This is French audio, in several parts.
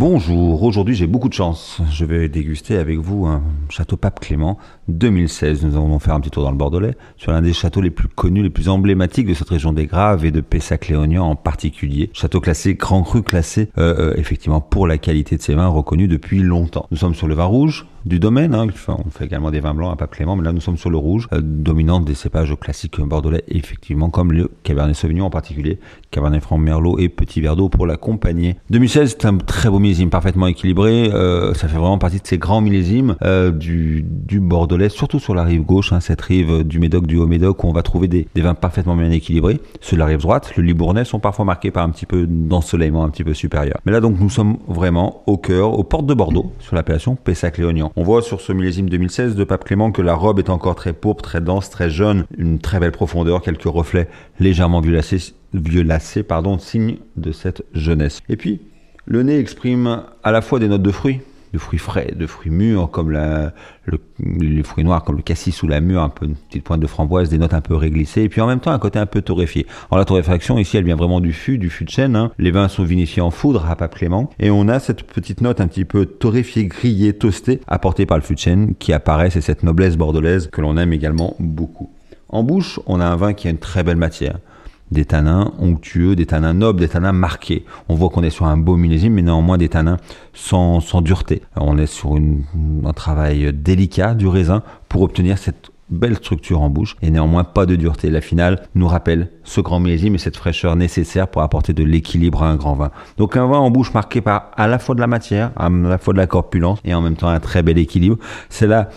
Bonjour, aujourd'hui j'ai beaucoup de chance. Je vais déguster avec vous un château Pape Clément 2016. Nous allons faire un petit tour dans le Bordelais sur l'un des châteaux les plus connus, les plus emblématiques de cette région des Graves et de Pessac-Léognan en particulier. Château classé, grand cru classé, euh, euh, effectivement pour la qualité de ses vins reconnu depuis longtemps. Nous sommes sur le vin rouge, du domaine. Hein. on fait également des vins blancs à Pape Clément, mais là nous sommes sur le rouge, euh, dominante des cépages classiques bordelais, effectivement, comme le Cabernet Sauvignon en particulier, Cabernet Franc Merlot et Petit Verdot pour l'accompagner. 2016, c'est un très beau millésime, parfaitement équilibré. Euh, ça fait vraiment partie de ces grands millésimes euh, du, bordelais, surtout sur la rive gauche, hein, cette rive du Médoc, du Haut-Médoc, où on va trouver des, vins parfaitement bien équilibrés. De la rive droite, le Libournais, sont parfois marqués par un petit peu d'ensoleillement un petit peu supérieur. Mais là, donc, nous sommes vraiment au cœur, aux portes de Bordeaux, sur l'appellation Pessac-Léognan. On voit sur ce millésime 2016 de Pape Clément que la robe est encore très pourpre, très dense, très jaune, une très belle profondeur, quelques reflets légèrement violacés, violacés pardon, signe de cette jeunesse. Et puis, le nez exprime à la fois des notes de fruits, de fruits frais, de fruits mûrs, comme le, les fruits noirs, comme le cassis ou la mûre, un peu une petite pointe de framboise, des notes un peu réglissées, et puis en même temps un côté un peu torréfié. Alors la torréfaction ici, elle vient vraiment du fût, du fût de chêne. Hein. Les vins sont vinifiés en foudre à Pape Clément, et on a cette petite note un petit peu torréfiée, grillée, toastée, apportée par le fût de chêne, qui apparaît, c'est cette noblesse bordelaise que l'on aime également beaucoup. En bouche, on a un vin qui a une très belle matière des tanins onctueux, des tanins nobles, des tanins marqués. On voit qu'on est sur un beau millésime, mais néanmoins des tanins sans, sans dureté. on est sur un travail délicat du raisin pour obtenir cette belle structure en bouche et néanmoins pas de dureté. La finale nous rappelle ce grand millésime et cette fraîcheur nécessaire pour apporter de l'équilibre à un grand vin. Donc un vin en bouche marqué par à la fois de la matière, à la fois de la corpulence et en même temps un très bel équilibre. C'est là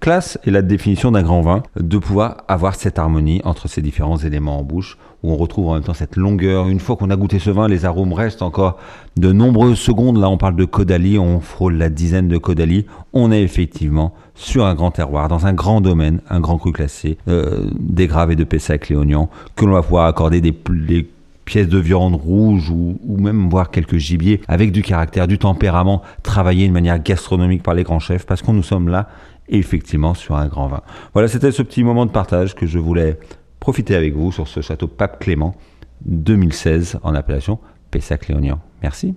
classe est la définition d'un grand vin, de pouvoir avoir cette harmonie entre ces différents éléments en bouche, où on retrouve en même temps cette longueur. Une fois qu'on a goûté ce vin, les arômes restent encore de nombreuses secondes. Là, on parle de Caudalie, on frôle la dizaine de Caudalie. On est effectivement sur un grand terroir, dans un grand domaine, un grand cru classé, euh, des graves et de Pessac Léognan, que l'on va pouvoir accorder des, pièces de viande rouge ou, ou, même voir quelques gibiers avec du caractère, du tempérament, travaillé de manière gastronomique par les grands chefs, parce qu'on nous sommes là effectivement sur un grand vin. Voilà, c'était ce petit moment de partage que je voulais profiter avec vous sur ce château Pape Clément 2016 en appellation Pessac-Léognan. Merci.